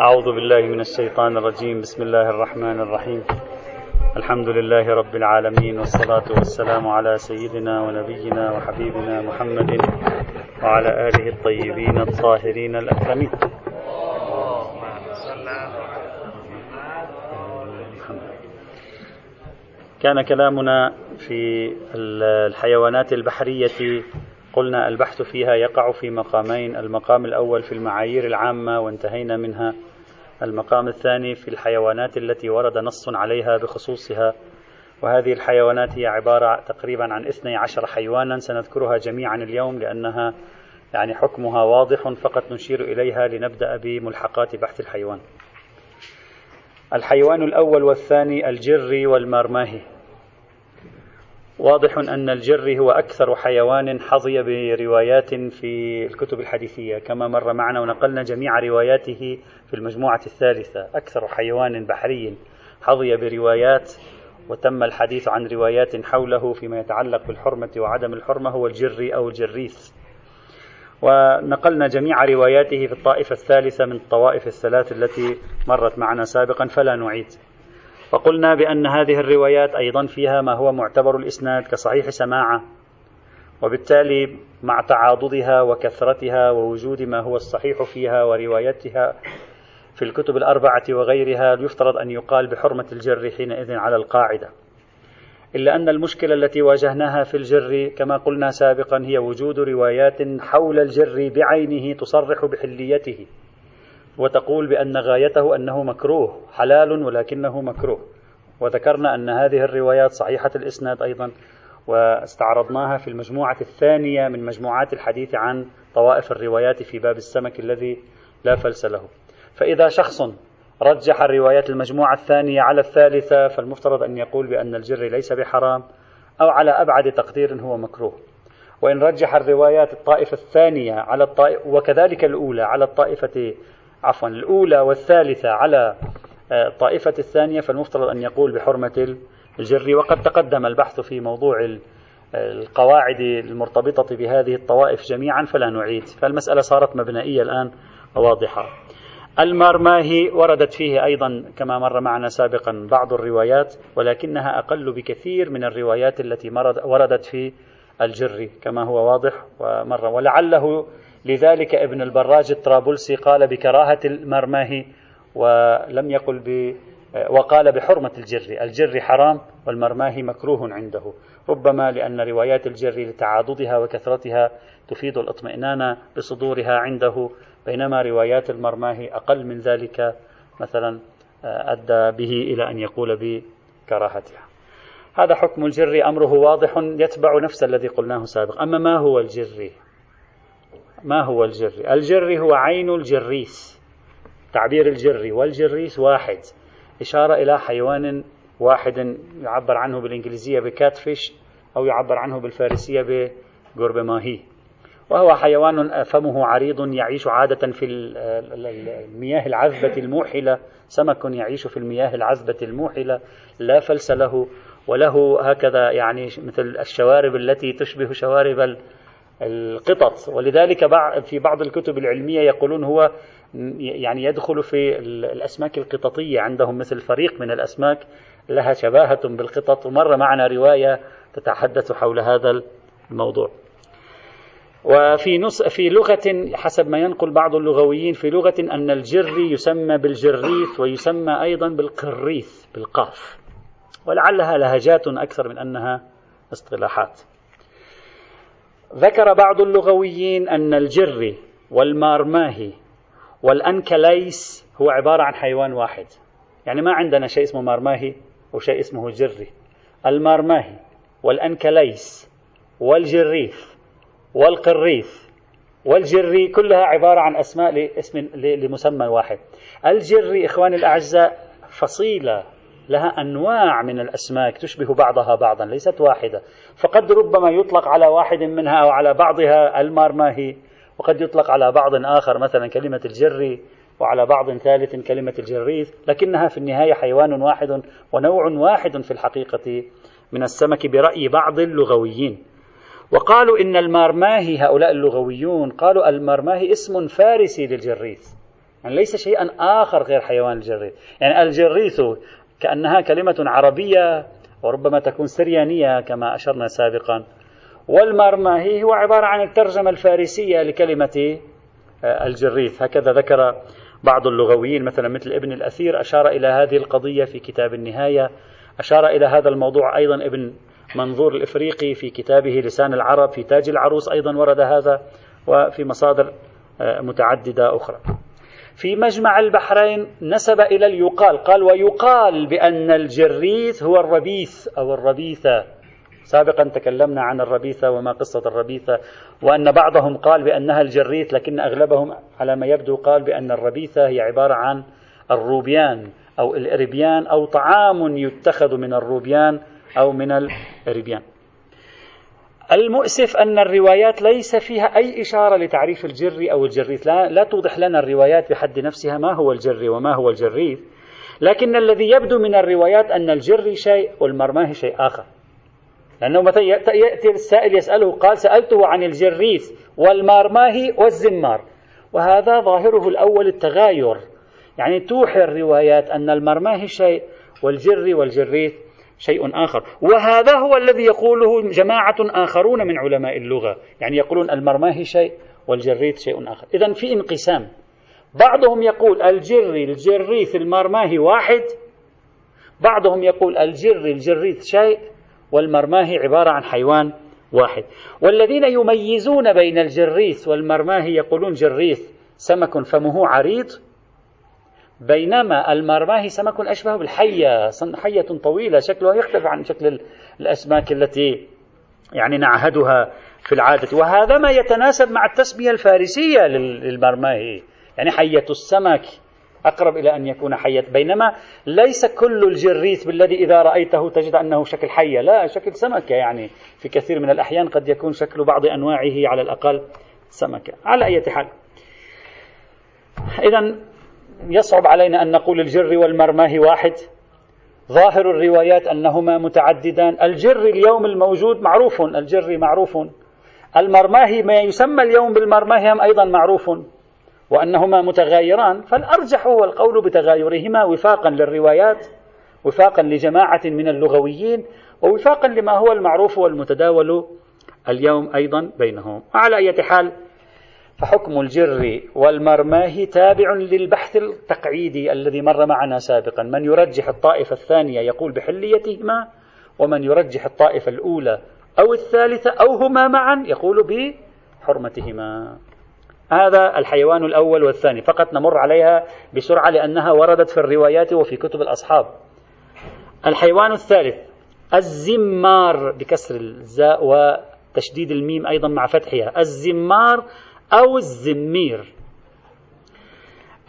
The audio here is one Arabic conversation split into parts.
أعوذ بالله من الشيطان الرجيم. بسم الله الرحمن الرحيم. الحمد لله رب العالمين والصلاة والسلام على سيدنا ونبينا وحبيبنا محمد وعلى آله الطيبين الطاهرين الأكرمين. كان كلامنا في الحيوانات البحرية قلنا البحث فيها يقع في مقامين المقام الأول في المعايير العامة وانتهينا منها. المقام الثاني في الحيوانات التي ورد نص عليها بخصوصها. وهذه الحيوانات هي عبارة تقريبا عن 12 حيوانا سنذكرها جميعا اليوم لأنها يعني حكمها واضح فقط نشير إليها لنبدأ بملحقات بحث الحيوان. الحيوان الأول والثاني الجري والمرماهي. واضح أن الجري هو أكثر حيوان حظي بروايات في الكتب الحديثية. كما مر معنا ونقلنا جميع رواياته في المجموعة الثالثة. أكثر حيوان بحري حظي بروايات وتم الحديث عن روايات حوله فيما يتعلق بالحرمة وعدم الحرمة هو الجري أو الجريث. ونقلنا جميع رواياته في الطائفة الثالثة من الطوائف الثلاث التي مرت معنا سابقا فلا نعيد. وقلنا بأن هذه الروايات أيضا فيها ما هو معتبر الإسناد كصحيح سماعة وبالتالي مع تعاضدها وكثرتها ووجود ما هو الصحيح فيها وروايتها في الكتب الأربعة وغيرها يفترض أن يقال بحرمة الجر حينئذ على القاعدة. إلا أن المشكلة التي واجهناها في الجر كما قلنا سابقا هي وجود روايات حول الجر بعينه تصرح بحليته. وتقول بأن غايته أنه مكروه حلال ولكنه مكروه. وذكرنا أن هذه الروايات صحيحة الإسناد أيضا واستعرضناها في المجموعة الثانية من مجموعات الحديث عن طوائف الروايات في باب السمك الذي لا فلس له. فإذا شخص رجح الروايات المجموعة الثانية على الثالثة فالمفترض أن يقول بأن الجر ليس بحرام أو على أبعد تقدير هو مكروه. وإن رجح الروايات الطائفة الثانية على الطائفة وكذلك الأولى على الطائفة عفوا الأولى والثالثة على الطائفة آه، الثانية فالمفترض أن يقول بحرمة الجر. وقد تقدم البحث في موضوع القواعد المرتبطة بهذه الطوائف جميعا فلا نعيد. فالمسألة صارت مبنائية الآن وواضحة المرماهي وردت فيه أيضا كما مر معنا سابقا بعض الروايات ولكنها أقل بكثير من الروايات التي وردت في الجري كما هو واضح ومر. ولعله لذلك ابن البراج الطرابلسي قال بكراهة المرماه ولم يقل ب وقال بحرمة الجر. الجر حرام والمارماهي مكروه عنده. ربما لأن روايات الجري لتعاضدها وكثرتها تفيد الاطمئنان بصدورها عنده. بينما روايات المارماهي أقل من ذلك مثلا أدى به إلى أن يقول بكراهتها. هذا حكم الجري. أمره واضح يتبع نفس الذي قلناه سابقا. أما ما هو الجري ما هو الجري؟ الجري هو عين الجريث. تعبير الجري والجريث واحد. إشارة إلى حيوان واحد يعبر عنه بالإنجليزية بكاتفيش أو يعبر عنه بالفارسية بقرب ماهي وهو حيوان فمه عريض يعيش عادة في المياه العذبة الموحلة. سمك يعيش في المياه العذبة الموحلة. لا فلس له. وله هكذا يعني مثل الشوارب التي تشبه شوارب القطط. ولذلك في بعض الكتب العلمية يقولون هو يعني يدخل في الأسماك القططية. عندهم مثل فريق من الأسماك لها شباهة بالقطط. ومر معنا رواية تتحدث حول هذا الموضوع. وفي نص في لغة حسب ما ينقل بعض اللغويين في لغة أن الجري يسمى بالجريث ويسمى أيضا بالقريث بالقاف. ولعلها لهجات أكثر من أنها اصطلاحات. ذكر بعض اللغويين أن الجري والمارماهي والأنكليس هو عبارة عن حيوان واحد. يعني ما عندنا شيء اسمه مارماهي وشيء اسمه جري. المارماهي والأنكليس والجريث والقريث والجري كلها عبارة عن أسماء لاسم لمسمى واحد. الجري إخواني الأعزاء فصيلة لها أنواع من الأسماك تشبه بعضها بعضا ليست واحدة. فقد ربما يطلق على واحد منها أو على بعضها المارماهي وقد يطلق على بعض آخر مثلا كلمة الجري وعلى بعض ثالث كلمة الجريث لكنها في النهاية حيوان واحد ونوع واحد في الحقيقة من السمك برأي بعض اللغويين. وقالوا إن المارماهي هؤلاء اللغويون قالوا المارماهي اسم فارسي للجريث. يعني ليس شيئا آخر غير حيوان الجريث. يعني الجريث كأنها كلمة عربية وربما تكون سريانية كما أشرنا سابقا. والمرماهي هو عبارة عن الترجمة الفارسية لكلمة آه، الجريث هكذا ذكر بعض اللغويين مثلا مثل ابن الأثير أشار إلى هذه القضية في كتاب النهاية. أشار إلى هذا الموضوع أيضا ابن منظور الإفريقي في كتابه لسان العرب في تاج العروس أيضا ورد هذا وفي مصادر آه، متعددة أخرى. في مجمع البحرين نسب إلى القيل. قال ويقال بأن الجريث هو الربيث أو الربيثة. سابقا تكلمنا عن الربيثة وما قصة الربيثة وأن بعضهم قال بأنها الجريث لكن أغلبهم على ما يبدو قال بأن الربيثة هي عبارة عن الروبيان أو الإربيان أو طعام يتخذ من الروبيان أو من الإربيان. المؤسف أن الروايات ليس فيها أي إشارة لتعريف الجري أو الجريث. لا, لا توضح لنا الروايات بحد نفسها ما هو الجري وما هو الجريث. لكن الذي يبدو من الروايات أن الجري شيء والمرماه شيء آخر. لأنه مثلا يأتي السائل يسأله قال سألته عن الجريث والمرماه والزمار. وهذا ظاهره الأول التغاير. يعني توحي الروايات أن المرماه شيء والجري والجريث شيء آخر. وهذا هو الذي يقوله جماعة آخرون من علماء اللغة. يعني يقولون المرماه شيء والجريث شيء آخر. إذا في انقسام. بعضهم يقول الجري الجريث المارماهي واحد. بعضهم يقول الجري الجريث شيء والمارماهي عبارة عن حيوان واحد. والذين يميزون بين الجريث والمارماهي يقولون جريث سمك فمه عريض. بينما المارماهي سمك أشبه بالحية حية طويلة شكلها يختلف عن شكل الأسماك التي يعني نعهدها في العادة. وهذا ما يتناسب مع التسمية الفارسية للمرماه يعني حية السمك أقرب إلى أن يكون حية. بينما ليس كل الجريث بالذي إذا رأيته تجد أنه شكل حية. لا شكل سمكة يعني. في كثير من الأحيان قد يكون شكل بعض أنواعه على الأقل سمكة. على أي حال. إذا يصعب علينا أن نقول الجر والمرماه واحد. ظاهر الروايات أنهما متعددان. الجر اليوم الموجود معروف الجر معروف. المرماه ما يسمى اليوم بالمرماه هم أيضا معروف. وأنهما متغايران. فالأرجح هو القول بتغايرهما وفاقا للروايات وفاقا لجماعة من اللغويين ووفاقا لما هو المعروف والمتداول اليوم أيضا بينهم. على أي حال فحكم الجر والمرماه تابع للبحث التقعيدي الذي مر معنا سابقا. من يرجح الطائفة الثانية يقول بحليتهما ومن يرجح الطائفة الأولى أو الثالثة أو هما معا يقول بحرمتهما. هذا الحيوان الأول والثاني. فقط نمر عليها بسرعة لأنها وردت في الروايات وفي كتب الأصحاب. الحيوان الثالث الزمار بكسر الزاء وتشديد الميم أيضا مع فتحها. الزمار أو الزمير.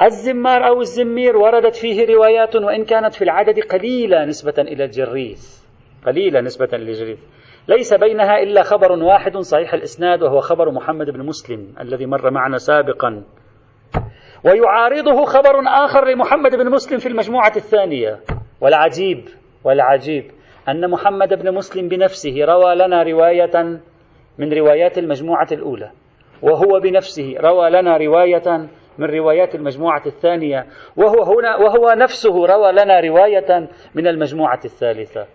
الزمار أو الزمير وردت فيه روايات وإن كانت في العدد قليلة نسبة إلى الجريس قليلة نسبة للجريس ليس بينها إلا خبر واحد صحيح الإسناد وهو خبر محمد بن مسلم الذي مر معنا سابقا. ويعارضه خبر آخر لمحمد بن مسلم في المجموعة الثانية. والعجيب والعجيب أن محمد بن مسلم بنفسه روى لنا رواية من روايات المجموعة الأولى. وهو بنفسه. روى لنا رواية من روايات المجموعة الثانية. وهو هنا وهو نفسه روى لنا رواية من المجموعة الثالثة.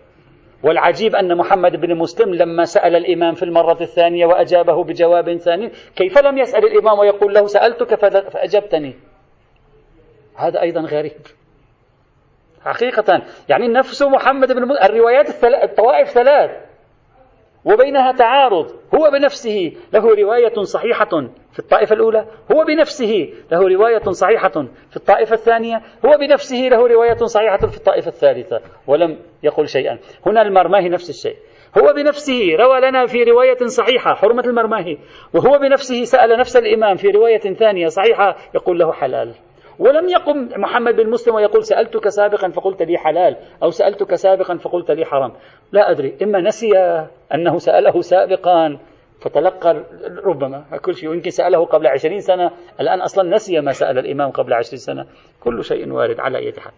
والعجيب أن محمد بن مسلم لما سأل الإمام في المرة الثانية وأجابه بجواب ثاني كيف لم يسأل الإمام ويقول له سألتك فأجبتني؟ هذا أيضا غريب. حقيقة يعني نفس محمد بن الروايات الطوائف ثلاث. وبينها تعارض. هو بنفسه له رواية صحيحة في الطائفة الأولى هو بنفسه له رواية صحيحة في الطائفة الثانية هو بنفسه له رواية صحيحة في الطائفة الثالثة ولم يقل شيئا. هنا المرماهي نفس الشيء. هو بنفسه روى لنا في رواية صحيحة حرمة المرماهي وهو بنفسه سأل نفس الإمام في رواية ثانية صحيحة يقول له حلال. ولم يقم محمد بن مسلم ويقول سألتك سابقا فقلت لي حلال أو سألتك سابقا فقلت لي حرام. لا أدري إما نسي أنه سأله سابقا فتلقى ربما كل شيء ويمكن سأله قبل عشرين سنة الآن أصلا نسي ما سأل الإمام قبل عشرين سنة. كل شيء وارد على أي حال.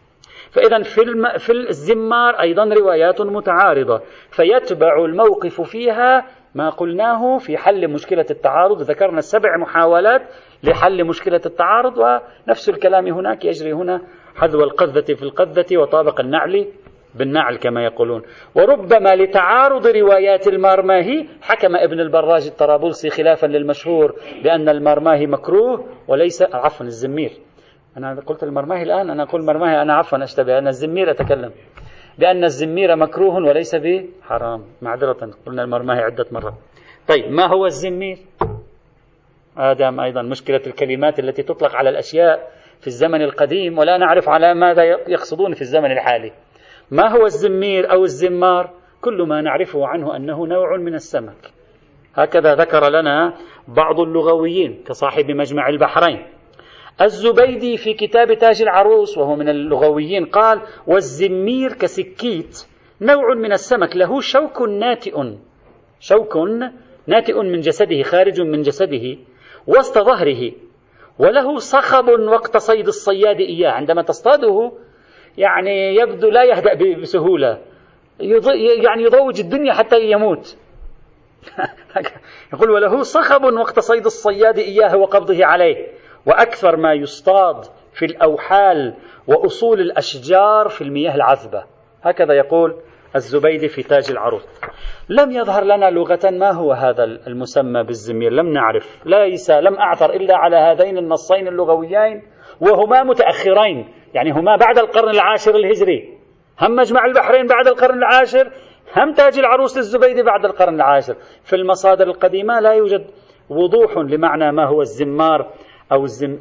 فإذا في, الم... في الزمار أيضا روايات متعارضة فيتبع الموقف فيها ما قلناه في حل مشكلة التعارض. ذكرنا سبع محاولات لحل مشكلة التعارض ونفس الكلام هناك يجري هنا حذو القذة في القذة وطابق النعل بالنعل كما يقولون. وربما لتعارض روايات المارماهي حكم ابن البراج الطرابلسي خلافا للمشهور بأن المارماهي مكروه وليس عفوا الزمير. أنا قلت المرماهي الآن أنا أقول مرماهي أنا عفوا أشتبه أنا الزمير أتكلم. بأن الزمير مكروه وليس بحرام معذرة قلنا المرماهي عدة مرات. طيب ما هو الزمير؟ آدم أيضا مشكلة الكلمات التي تطلق على الأشياء في الزمن القديم ولا نعرف على ماذا يقصدون في الزمن الحالي. ما هو الزمير أو الزمار؟ كل ما نعرفه عنه أنه نوع من السمك. هكذا ذكر لنا بعض اللغويين كصاحب مجمع البحرين. الزبيدي في كتاب تاج العروس وهو من اللغويين قال والزمير كسكيت نوع من السمك له شوك ناتئ. شوك ناتئ من جسده خارج من جسده. وسط ظهره. وله صخب وقت صيد الصياد إياه. عندما تصطاده يعني يبدو لا يهدأ بسهولة. يعني يضوج الدنيا حتى يموت. يقول وله صخب وقت صيد الصياد إياه وقبضه عليه. وأكثر ما يصطاد في الأوحال وأصول الأشجار في المياه العذبة. هكذا يقول الزبيدي في تاج العروض. لم يظهر لنا لغة ما هو هذا المسمى بالزمير لم نعرف. ليس لم أعثر إلا على هذين النصين اللغويين وهما متأخرين. يعني هما بعد القرن العاشر الهجري. هم مجمع البحرين بعد القرن العاشر هم تاج العروس للزبيدي بعد القرن العاشر. في المصادر القديمة لا يوجد وضوح لمعنى ما هو الزمار أو, الزم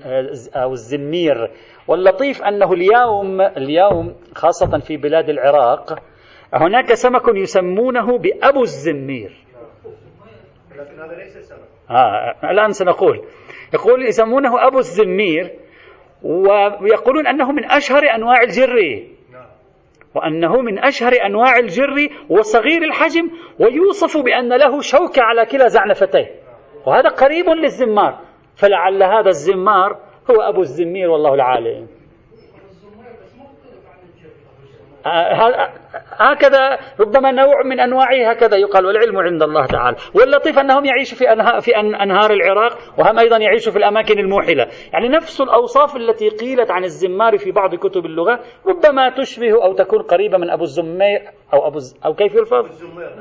أو الزمير. واللطيف أنه اليوم اليوم خاصة في بلاد العراق هناك سمك يسمونه بأبو الزمير. لكن هذا ليس سمك آه الآن سنقول. يقول يسمونه أبو الزمير ويقولون أنه من أشهر أنواع الجري وأنه من أشهر أنواع الجري وصغير الحجم ويوصف بأن له شوكة على كلا زعنفتيه. وهذا قريب للزمار. فلعل هذا الزمار هو أبو الزمير والله العالم. آه، هكذا ربما نوع من أنواعه هكذا يقال والعلم عند الله تعالى، واللطيف أنهم يعيشوا في انهار في أنهار العراق وهم أيضا يعيشوا في الأماكن الموحلة، يعني نفس الأوصاف التي قيلت عن الزمار في بعض كتب اللغة ربما تشبه أو تكون قريبة من أبو الزمير أو أبو أو كيف يلفظ؟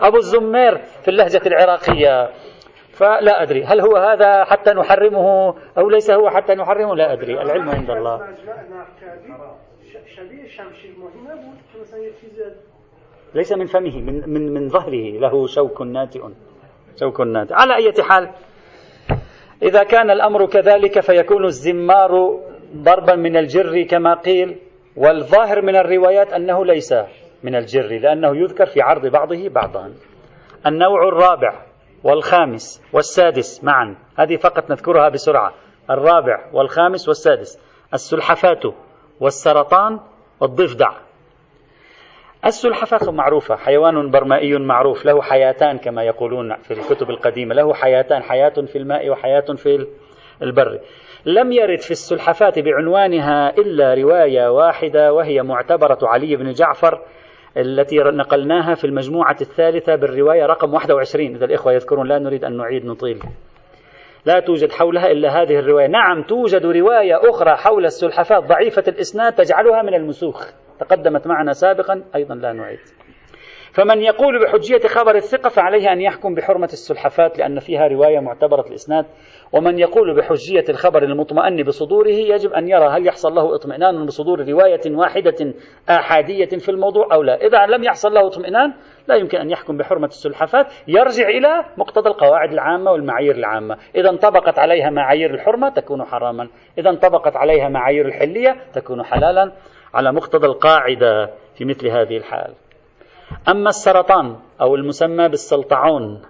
أبو الزمير. في اللهجة العراقية. فلا أدري هل هو هذا حتى نحرمه أو ليس هو حتى نحرمه؟ لا أدري العلم عند الله. ليس من فمه من من من ظهره. له شوك ناتئ. شوك ناتئ. على أي حال إذا كان الأمر كذلك فيكون الزمار ضربا من الجر كما قيل والظاهر من الروايات أنه ليس من الجر لأنه يذكر في عرض بعضه بعضا. النوع الرابع والخامس والسادس معا. هذه فقط نذكرها بسرعة. الرابع والخامس والسادس. السلحفاة. والسرطان والضفدع السلحفاة معروفة حيوان برمائي معروف له حياتان كما يقولون في الكتب القديمة له حياتان حياة في الماء وحياة في البر. لم يرد في السلحفاة بعنوانها إلا رواية واحدة وهي معتبرة علي بن جعفر التي نقلناها في المجموعة الثالثة بالرواية رقم 21 إذا الإخوة يذكرون لا نريد أن نعيد نطيل. لا توجد حولها إلا هذه الرواية. نعم توجد رواية أخرى حول السلحفاة ضعيفة الإسناد تجعلها من المسوخ. تقدمت معنا سابقا أيضا لا نعيد. فمن يقول بحجية خبر الثقة فعليه أن يحكم بحرمة السلحفات لأن فيها رواية معتبرة الإسناد. ومن يقول بحجية الخبر المطمئن بصدوره يجب أن يرى هل يحصل له اطمئنان بصدور رواية واحدة آحادية في الموضوع أو لا. إذا لم يحصل له اطمئنان لا يمكن أن يحكم بحرمة السلحفات يرجع إلى مقتضى القواعد العامة والمعايير العامة. إذا انطبقت عليها معايير الحرمة تكون حراما. إذا انطبقت عليها معايير الحلية تكون حلالا. على مقتضى القاعدة في مثل هذه الحال. أما السرطان أو المسمى بالسلطعون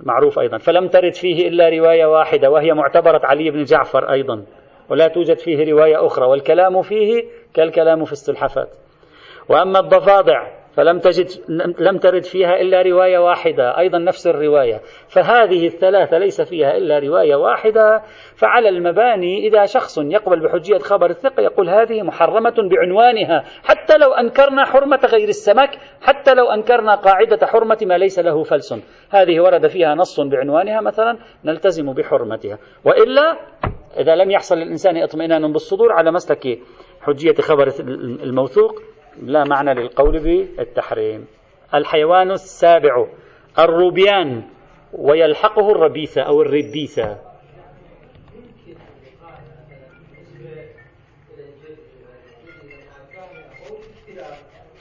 معروف أيضا. فلم ترد فيه إلا رواية واحدة وهي معتبرة علي بن جعفر أيضا. ولا توجد فيه رواية أخرى والكلام فيه كالكلام في السلحفات وأما الضفادع فلم تجد لم ترد فيها إلا رواية واحدة أيضا نفس الرواية. فهذه الثلاثة ليس فيها إلا رواية واحدة. فعلى المباني إذا شخص يقبل بحجية خبر الثقة يقول هذه محرمة بعنوانها. حتى لو أنكرنا حرمة غير السمك حتى لو أنكرنا قاعدة حرمة ما ليس له فلس. هذه ورد فيها نص بعنوانها مثلا نلتزم بحرمتها. وإلا إذا لم يحصل للإنسان اطمئنان بالصدور على مسلك حجية خبر الموثوق. لا معنى للقول بالتحريم. الحيوان السابع الروبيان ويلحقه الربيثة أو الربيثة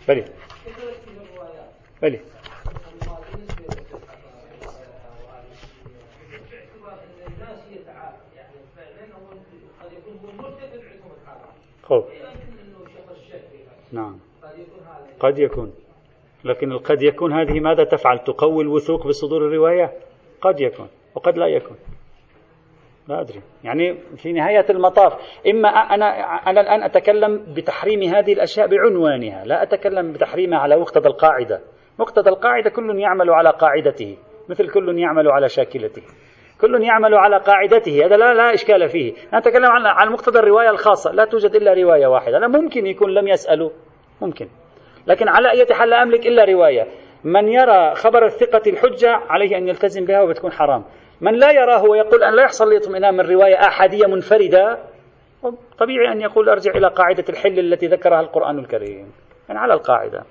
بلي. بلي. خوف. نعم. قد يكون. لكن القد يكون هذه ماذا تفعل؟ تقوي الوثوق بصدور الرواية؟ قد يكون وقد لا يكون. لا أدري. يعني في نهاية المطاف إما أنا أنا الآن أتكلم بتحريم هذه الأشياء بعنوانها لا أتكلم بتحريمها على مقتضى القاعدة. مقتضى القاعدة كل يعمل على قاعدته مثل كل يعمل على شاكلته. كل يعمل على قاعدته هذا لا, لا إشكال فيه. أنا أتكلم عن مقتضى الرواية الخاصة لا توجد إلا رواية واحدة لا ممكن يكون لم يسألوا. ممكن. لكن على أي حال لا أملك إلا رواية. من يرى خبر الثقة الحجة عليه أن يلتزم بها وبتكون حرام. من لا يراه ويقول أن لا يحصل لي اطمئنان من رواية أحادية منفردة طبيعي أن يقول أرجع إلى قاعدة الحل التي ذكرها القرآن الكريم. يعني على القاعدة.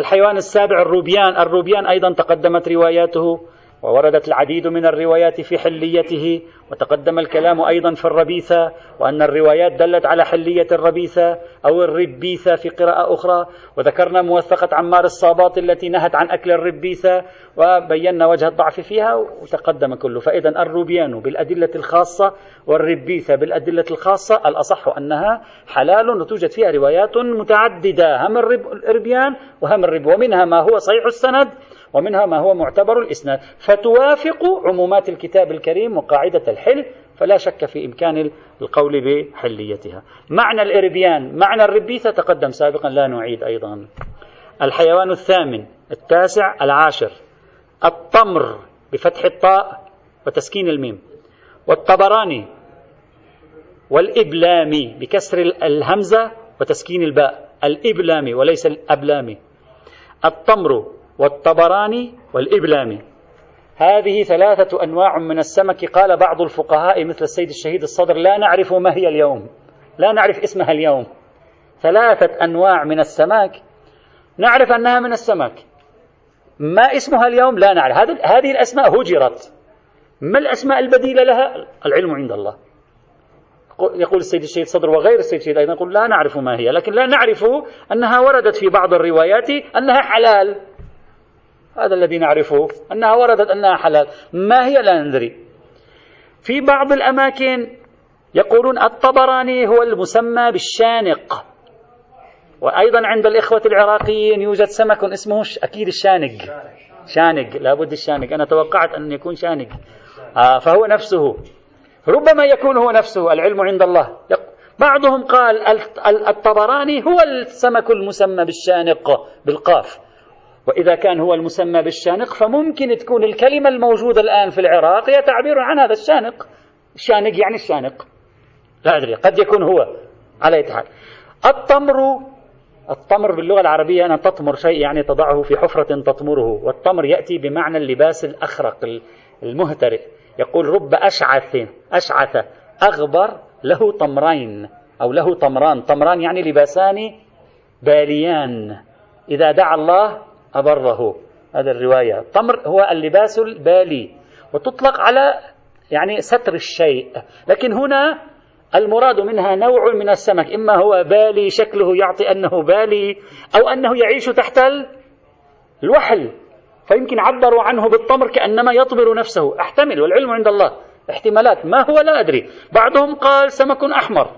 الحيوان السابع الروبيان الروبيان أيضا تقدمت رواياته. ووردت العديد من الروايات في حليته وتقدم الكلام أيضا في الربيثة وأن الروايات دلت على حلية الربيثة أو الربيثة في قراءة أخرى. وذكرنا موثقة عمار الصابات التي نهت عن أكل الربيثة وبينا وجه الضعف فيها وتقدم كله. فإذا الروبيان بالأدلة الخاصة والربيثة بالأدلة الخاصة الأصح أنها حلال وتوجد فيها روايات متعددة. هم الربيان وهم الرب ومنها ما هو صحيح السند ومنها ما هو معتبر الإسناد. فتوافق عمومات الكتاب الكريم وقاعدة الحل فلا شك في إمكان القول بحليتها. معنى الإربيان معنى الربيثة تقدم سابقا لا نعيد أيضا. الحيوان الثامن التاسع العاشر. الطمر بفتح الطاء وتسكين الميم. والطبراني والإبلامي بكسر الهمزة وتسكين الباء. الإبلامي وليس الأبلامي. الطمر والطبراني والإبلامي. هذه ثلاثة أنواع من السمك. قال بعض الفقهاء مثل السيد الشهيد الصدر لا نعرف ما هي اليوم. لا نعرف اسمها اليوم. ثلاثة أنواع من السمك. نعرف أنها من السمك. ما اسمها اليوم؟ لا نعرف. هذه الأسماء هجرت. ما الأسماء البديلة لها؟ العلم عند الله. يقول السيد الشهيد صدر وغير السيد الشهيد أيضا يقول لا نعرف ما هي لكن لا نعرف أنها وردت في بعض الروايات أنها حلال. هذا الذي نعرفه أنها وردت أنها حلال. ما هي لا ندري. في بعض الأماكن يقولون الطبراني هو المسمى بالشانق. وأيضا عند الإخوة العراقيين يوجد سمك اسمه أكيد الشانق. شانق. لابد الشانق. أنا توقعت أن يكون شانق. آه فهو نفسه. ربما يكون هو نفسه. العلم عند الله. بعضهم قال الطبراني هو السمك المسمى بالشانق بالقاف. وإذا كان هو المسمى بالشانق فممكن تكون الكلمة الموجودة الآن في العراق هي تعبير عن هذا الشانق. الشانق يعني الشانق. لا أدري قد يكون هو. على حال. التمر التمر باللغة العربية أن تطمر شيء يعني تضعه في حفرة تطمره والتمر يأتي بمعنى اللباس الأخرق المهترئ. يقول رب أشعث أشعث أغبر له طمرين أو له طمران. طمران يعني لباسان باليان. إذا دعا الله أبره. هذا الرواية. الطمر هو اللباس البالي. وتطلق على يعني ستر الشيء. لكن هنا المراد منها نوع من السمك. إما هو بالي شكله يعطي أنه بالي أو أنه يعيش تحت الوحل. فيمكن عبروا عنه بالطمر كأنما يطمر نفسه. أحتمل والعلم عند الله. احتمالات. ما هو لا أدري. بعضهم قال سمك أحمر.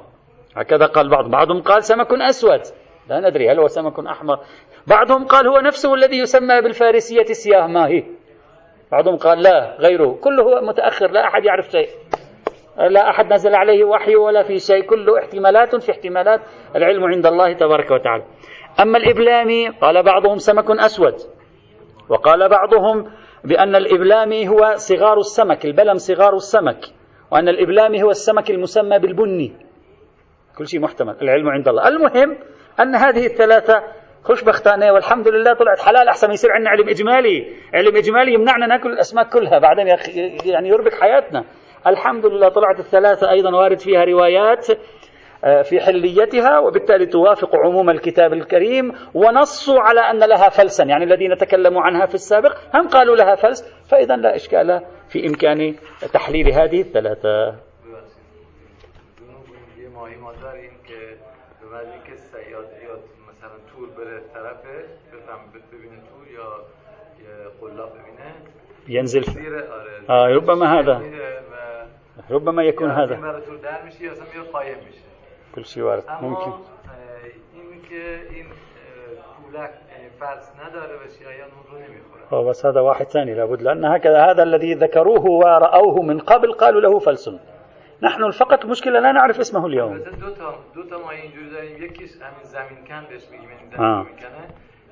هكذا قال بعض. بعضهم قال سمك أسود. لا ندري هل هو سمك أحمر. بعضهم قال هو نفسه الذي يسمى بالفارسية سياه ماهي بعضهم قال لا غيره. كله متأخر لا أحد يعرف شيء. لا أحد نزل عليه وحي ولا في شيء. كله احتمالات في احتمالات العلم عند الله تبارك وتعالى. أما الإبلامي قال بعضهم سمك أسود. وقال بعضهم بأن الإبلامي هو صغار السمك البلم صغار السمك وأن الإبلامي هو السمك المسمى بالبني. كل شيء محتمل العلم عند الله. المهم أن هذه الثلاثة خش بختانة والحمد لله طلعت حلال أحسن يصير عندنا علم إجمالي. علم إجمالي يمنعنا نأكل الأسماك كلها. بعدين يعني يربك حياتنا. الحمد لله طلعت الثلاثة أيضا وارد فيها روايات آه، في حليتها وبالتالي توافق عموم الكتاب الكريم. ونصوا على أن لها فلسا يعني الذين تكلموا عنها في السابق هم قالوا لها فلس. فإذا لا إشكال في إمكان تحليل هذه الثلاثة. ينزل آه ربما هذا. ربما يكون هذا. كل شيء وارد ممكن هو بس هذا واحد ثاني. لابد لأن هكذا هذا الذي ذكروه ورأوه من قبل قالوا له فلس نحن فقط مشكلة لا نعرف اسمه اليوم. آه.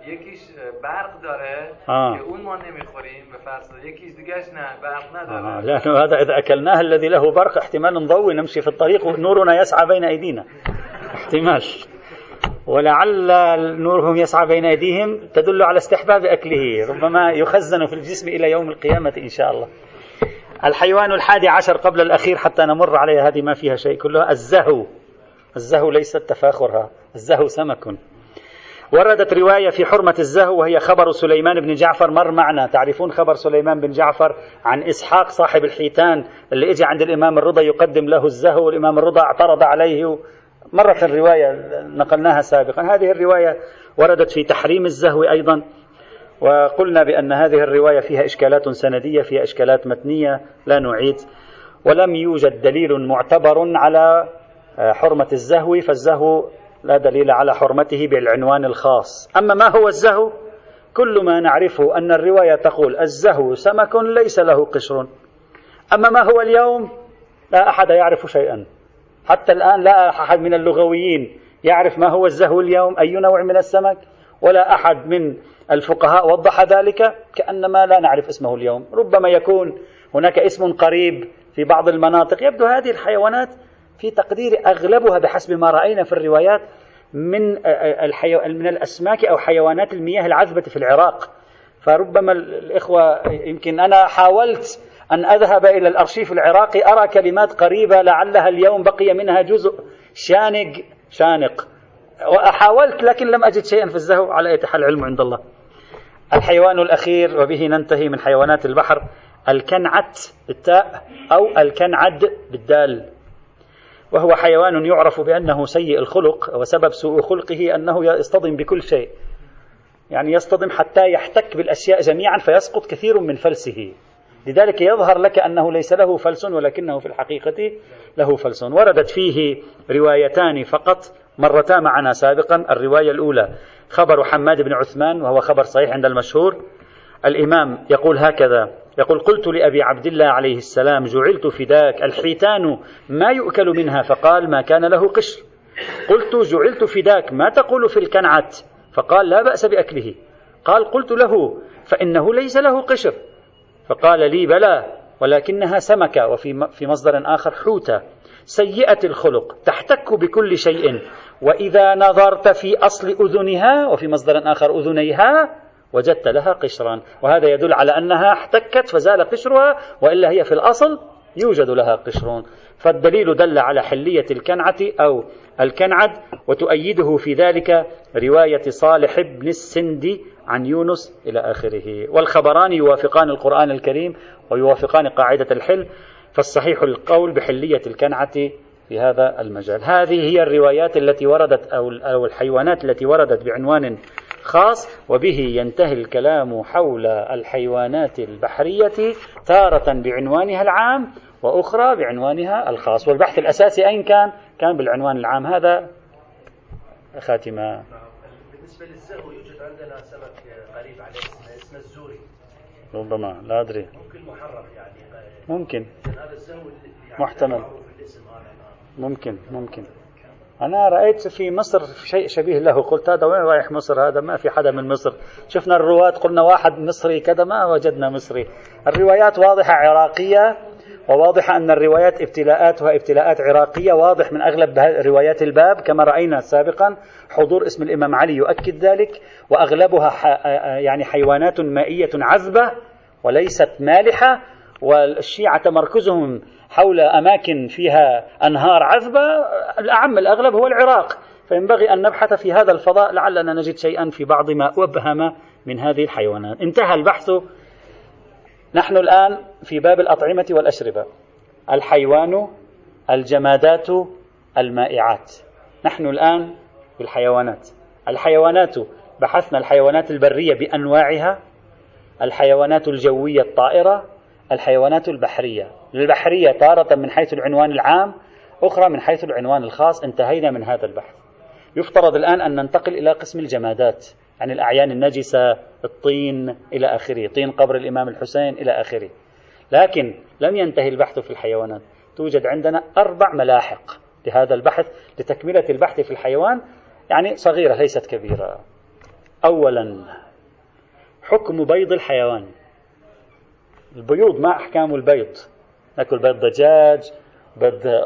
یکیش برق داره آه. که اون ما نمیخوریم به فرض یکیش دیگهش نه برق نداره. آه. لأنه هذا إذا أكلناه الذي له برق احتمال نضوي نمشي في الطريق ونورنا يسعى بين أيدينا. احتمال. ولعل نورهم يسعى بين أيديهم تدل على استحباب أكله. ربما يخزن في الجسم إلى يوم القيامة إن شاء الله. الحيوان الحادي عشر قبل الأخير حتى نمر عليها هذه ما فيها شيء كلها الزهو. الزهو ليست تفاخرها الزهو سمك. وردت رواية في حرمة الزهو وهي خبر سليمان بن جعفر. مر معنا تعرفون خبر سليمان بن جعفر عن إسحاق صاحب الحيتان اللي إجى عند الإمام الرضا يقدم له الزهو والإمام الرضا اعترض عليه. مرت الرواية نقلناها سابقا. هذه الرواية وردت في تحريم الزهو أيضا. وقلنا بأن هذه الرواية فيها إشكالات سندية فيها إشكالات متنية لا نعيد. ولم يوجد دليل معتبر على حرمة الزهو فالزهو لا دليل على حرمته بالعنوان الخاص. أما ما هو الزهو؟ كل ما نعرفه أن الرواية تقول الزهو سمك ليس له قشر. أما ما هو اليوم؟ لا أحد يعرف شيئا. حتى الآن لا أحد من اللغويين يعرف ما هو الزهو اليوم. أي نوع من السمك؟ ولا أحد من الفقهاء وضح ذلك كأنما لا نعرف اسمه اليوم. ربما يكون هناك اسم قريب في بعض المناطق. يبدو هذه الحيوانات في تقدير أغلبها بحسب ما رأينا في الروايات من. من الأسماك أو حيوانات المياه العذبة في العراق. فربما الإخوة يمكن أنا حاولت أن أذهب إلى الأرشيف العراقي أرى كلمات قريبة لعلها اليوم بقي منها جزء شانق شانق. وحاولت لكن لم أجد شيئا في الزهو. على أي حال العلم عند الله. الحيوان الأخير وبه ننتهي من حيوانات البحر الكنعت بالتاء أو الكنعد بالدال. وهو حيوان يعرف بأنه سيء الخلق وسبب سوء خلقه أنه يصطدم بكل شيء. يعني يصطدم حتى يحتك بالأشياء جميعا فيسقط كثير من فلسه. لذلك يظهر لك أنه ليس له فلس ولكنه في الحقيقة له فلس. وردت فيه روايتان فقط مرتا معنا سابقا. الرواية الأولى خبر حماد بن عثمان وهو خبر صحيح عند المشهور. الإمام يقول هكذا يقول قلت لأبي عبد الله عليه السلام جعلت فداك الحيتان ما يؤكل منها فقال ما كان له قشر قلت جعلت فداك ما تقول في الكنعة فقال لا بأس بأكله قال قلت له فإنه ليس له قشر فقال لي بلى ولكنها سمكة وفي في مصدر آخر حوتة سيئة الخلق تحتك بكل شيء وإذا نظرت في أصل أذنها وفي مصدر آخر أذنيها وجدت لها قشرا. وهذا يدل على أنها احتكت فزال قشرها وإلا هي في الأصل يوجد لها قشر فالدليل دل على حلية الكنعة أو الكنعد وتؤيده في ذلك رواية صالح بن السندي عن يونس إلى آخره. والخبران يوافقان القرآن الكريم ويوافقان قاعدة الحل فالصحيح القول بحلية الكنعة في هذا المجال. هذه هي الروايات التي وردت أو الحيوانات التي وردت بعنوان خاص وبه ينتهي الكلام حول الحيوانات البحرية تارة بعنوانها العام وأخرى بعنوانها الخاص. والبحث الأساسي أين كان؟ كان بالعنوان العام هذا. خاتمة. بالنسبة للزهو يوجد عندنا سمك قريب عليه اسمه الزوري. ربما لا أدري. ممكن محرر يعني. ممكن. يعني محتمل. ممكن ممكن. أنا رأيت في مصر شيء شبيه له. قلت هذا وين رايح مصر؟ هذا ما في حدا من مصر. شفنا الرواة قلنا واحد مصري كذا ما وجدنا مصري. الروايات واضحة عراقية وواضح أن الروايات ابتلاءاتها ابتلاءات عراقية. واضح من أغلب روايات الباب. كما رأينا سابقا حضور اسم الإمام علي يؤكد ذلك وأغلبها يعني حيوانات مائية عذبة وليست مالحة والشيعة تمركزهم حول أماكن فيها أنهار عذبة الأعم الأغلب هو العراق. فينبغي أن نبحث في هذا الفضاء لعلنا نجد شيئا في بعض ما أبهم من هذه الحيوانات. انتهى البحث. نحن الآن في باب الأطعمة والأشربة. الحيوان الجمادات المائعات. نحن الآن في الحيوانات الحيوانات بحثنا الحيوانات البرية بأنواعها. الحيوانات الجوية الطائرة. الحيوانات البحرية. البحرية تارة من حيث العنوان العام أخرى من حيث العنوان الخاص انتهينا من هذا البحث. يفترض الآن أن ننتقل إلى قسم الجمادات عن الأعيان النجسة الطين إلى آخره طين قبر الإمام الحسين إلى آخره. لكن لم ينتهي البحث في الحيوانات. توجد عندنا أربع ملاحق لهذا البحث لتكملة البحث في الحيوان يعني صغيرة ليست كبيرة. أولا حكم بيض الحيوان. البيوض ما أحكام البيض. نأكل بيض دجاج بيض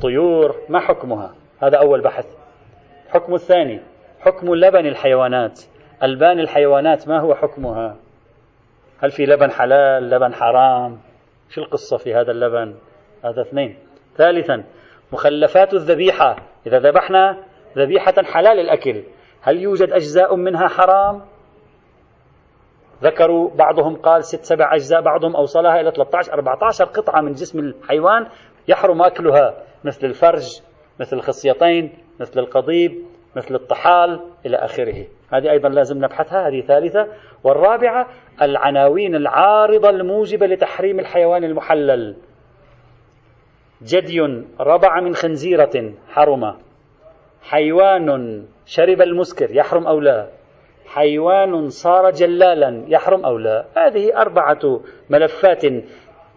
طيور ما حكمها؟ هذا أول بحث. الحكم الثاني حكم لبن الحيوانات. ألبان الحيوانات ما هو حكمها؟ هل في لبن حلال لبن حرام؟ شو القصة في هذا اللبن؟ هذا اثنين. ثالثا مخلفات الذبيحة. إذا ذبحنا ذبيحة حلال الأكل هل يوجد أجزاء منها حرام؟ ذكروا بعضهم قال ست سبع أجزاء بعضهم أوصلها إلى 13 14 قطعة من جسم الحيوان يحرم أكلها مثل الفرج مثل الخصيتين مثل القضيب مثل الطحال إلى آخره. هذه أيضا لازم نبحثها هذه ثالثة. والرابعة العناوين العارضة الموجبة لتحريم الحيوان المحلل. جدي ربع من خنزيرة حرم. حيوان شرب المسكر يحرم أو لا؟ حيوان صار جلالا يحرم أو لا؟ هذه أربعة ملفات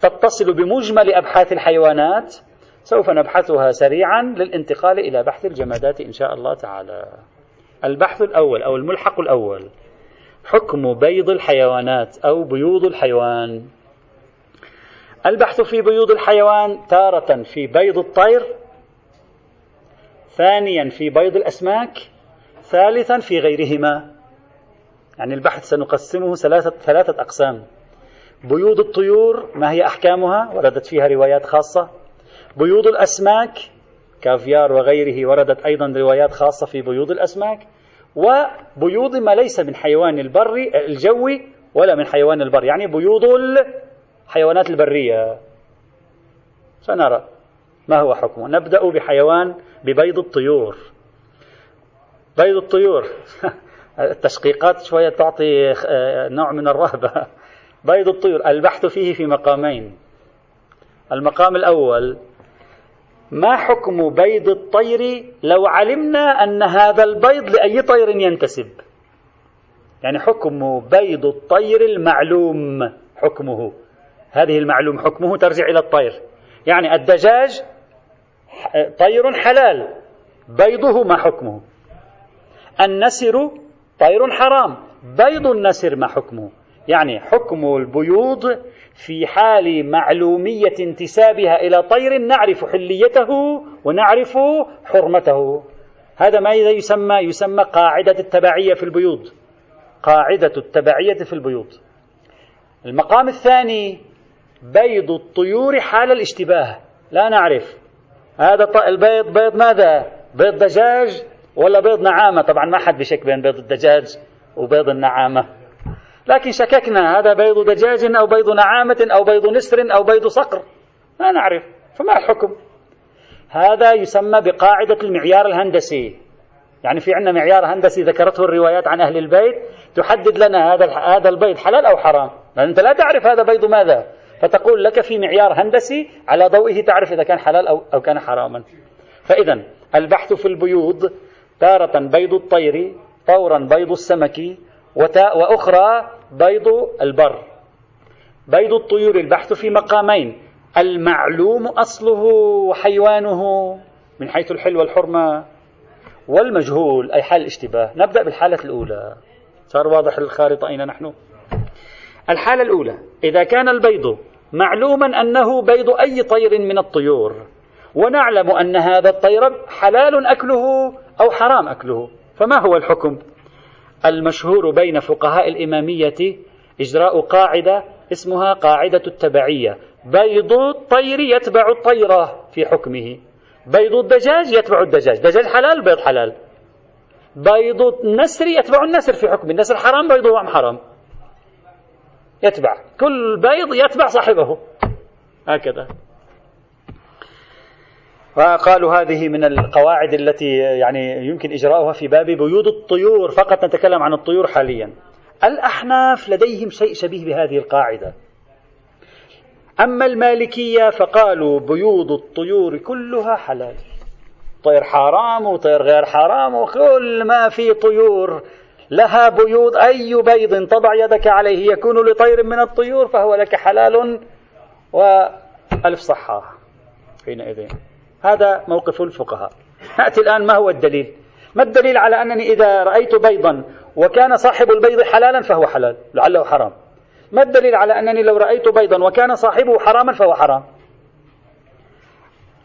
تتصل بمجمل أبحاث الحيوانات. سوف نبحثها سريعا للانتقال إلى بحث الجمادات إن شاء الله تعالى. البحث الأول أو الملحق الأول. حكم بيض الحيوانات أو بيوض الحيوان. البحث في بيوض الحيوان تارة في بيض الطير. ثانيا في بيض الأسماك. ثالثا في غيرهما. يعني البحث سنقسمه ثلاثة, ثلاثة أقسام. بيوض الطيور ما هي أحكامها؟ وردت فيها روايات خاصة. بيوض الأسماك كافيار وغيره وردت أيضا روايات خاصة في بيوض الأسماك. وبيوض ما ليس من حيوان البر الجوي ولا من حيوان البر. يعني بيوض الحيوانات البرية. سنرى ما هو حكمه. نبدأ بحيوان ببيض الطيور. بيض الطيور. التشقيقات شوية تعطي آه، نوع من الرهبة. بيض الطيور البحث فيه في مقامين. المقام الأول ما حكم بيض الطير؟ لو علمنا أن هذا البيض لأي طير ينتسب. يعني حكم بيض الطير المعلوم حكمه. هذه المعلوم حكمه ترجع إلى الطير. يعني الدجاج طير حلال. بيضه ما حكمه. النسر طير حرام. بيض النسر ما حكمه؟ يعني حكم البيوض في حال معلومية انتسابها إلى طير نعرف حليته ونعرف حرمته. هذا ما يسمى يسمى قاعدة التبعية في البيوض. قاعدة التبعية في البيوض. المقام الثاني بيض الطيور حال الاشتباه. لا نعرف. هذا البيض بيض ماذا؟ بيض دجاج. ولا بيض نعامة. طبعا ما حد بشك بين بيض الدجاج وبيض النعامة. لكن شككنا هذا بيض دجاج أو بيض نعامة أو بيض نسر أو بيض صقر. ما نعرف فما الحكم؟ هذا يسمى بقاعدة المعيار الهندسي. يعني في عندنا معيار هندسي ذكرته الروايات عن أهل البيت تحدد لنا هذا هذا البيض حلال أو حرام. لأن أنت لا تعرف هذا بيض ماذا. فتقول لك في معيار هندسي على ضوئه تعرف إذا كان حلال أو, أو كان حراما. فإذا البحث في البيوض تارة بيض الطير طورا بيض السمك وأخرى بيض البر. بيض الطيور البحث في مقامين المعلوم أصله وحيوانه من حيث الحل والحرمة والمجهول أي حال الاشتباه. نبدأ بالحالة الأولى. صار واضح الخارطة أين نحن؟ الحالة الأولى إذا كان البيض معلوما أنه بيض أي طير من الطيور ونعلم أن هذا الطير حلال أكله أو حرام أكله. فما هو الحكم؟ المشهور بين فقهاء الإمامية إجراء قاعدة اسمها قاعدة التبعية. بيض الطير يتبع الطيرة في حكمه. بيض الدجاج يتبع الدجاج. دجاج حلال بيض حلال. بيض النسر يتبع النسر في حكم النسر حرام بيضه أم حرام. يتبع. كل بيض يتبع صاحبه. هكذا. وقالوا هذه من القواعد التي يعني يمكن إجراؤها في باب بيوض الطيور فقط نتكلم عن الطيور حاليا. الأحناف لديهم شيء شبيه بهذه القاعدة. أما المالكية فقالوا بيوض الطيور كلها حلال. طير حرام وطير غير حرام وكل ما في طيور. لها بيوض أي بيض تضع يدك عليه يكون لطير من الطيور فهو لك حلال. وألف صحة. حينئذ. هذا موقف الفقهاء. نأتي الآن ما هو الدليل؟ ما الدليل على أنني إذا رأيت بيضا وكان صاحب البيض حلالا فهو حلال لعله حرام. ما الدليل على أنني لو رأيت بيضا وكان صاحبه حراما فهو حرام؟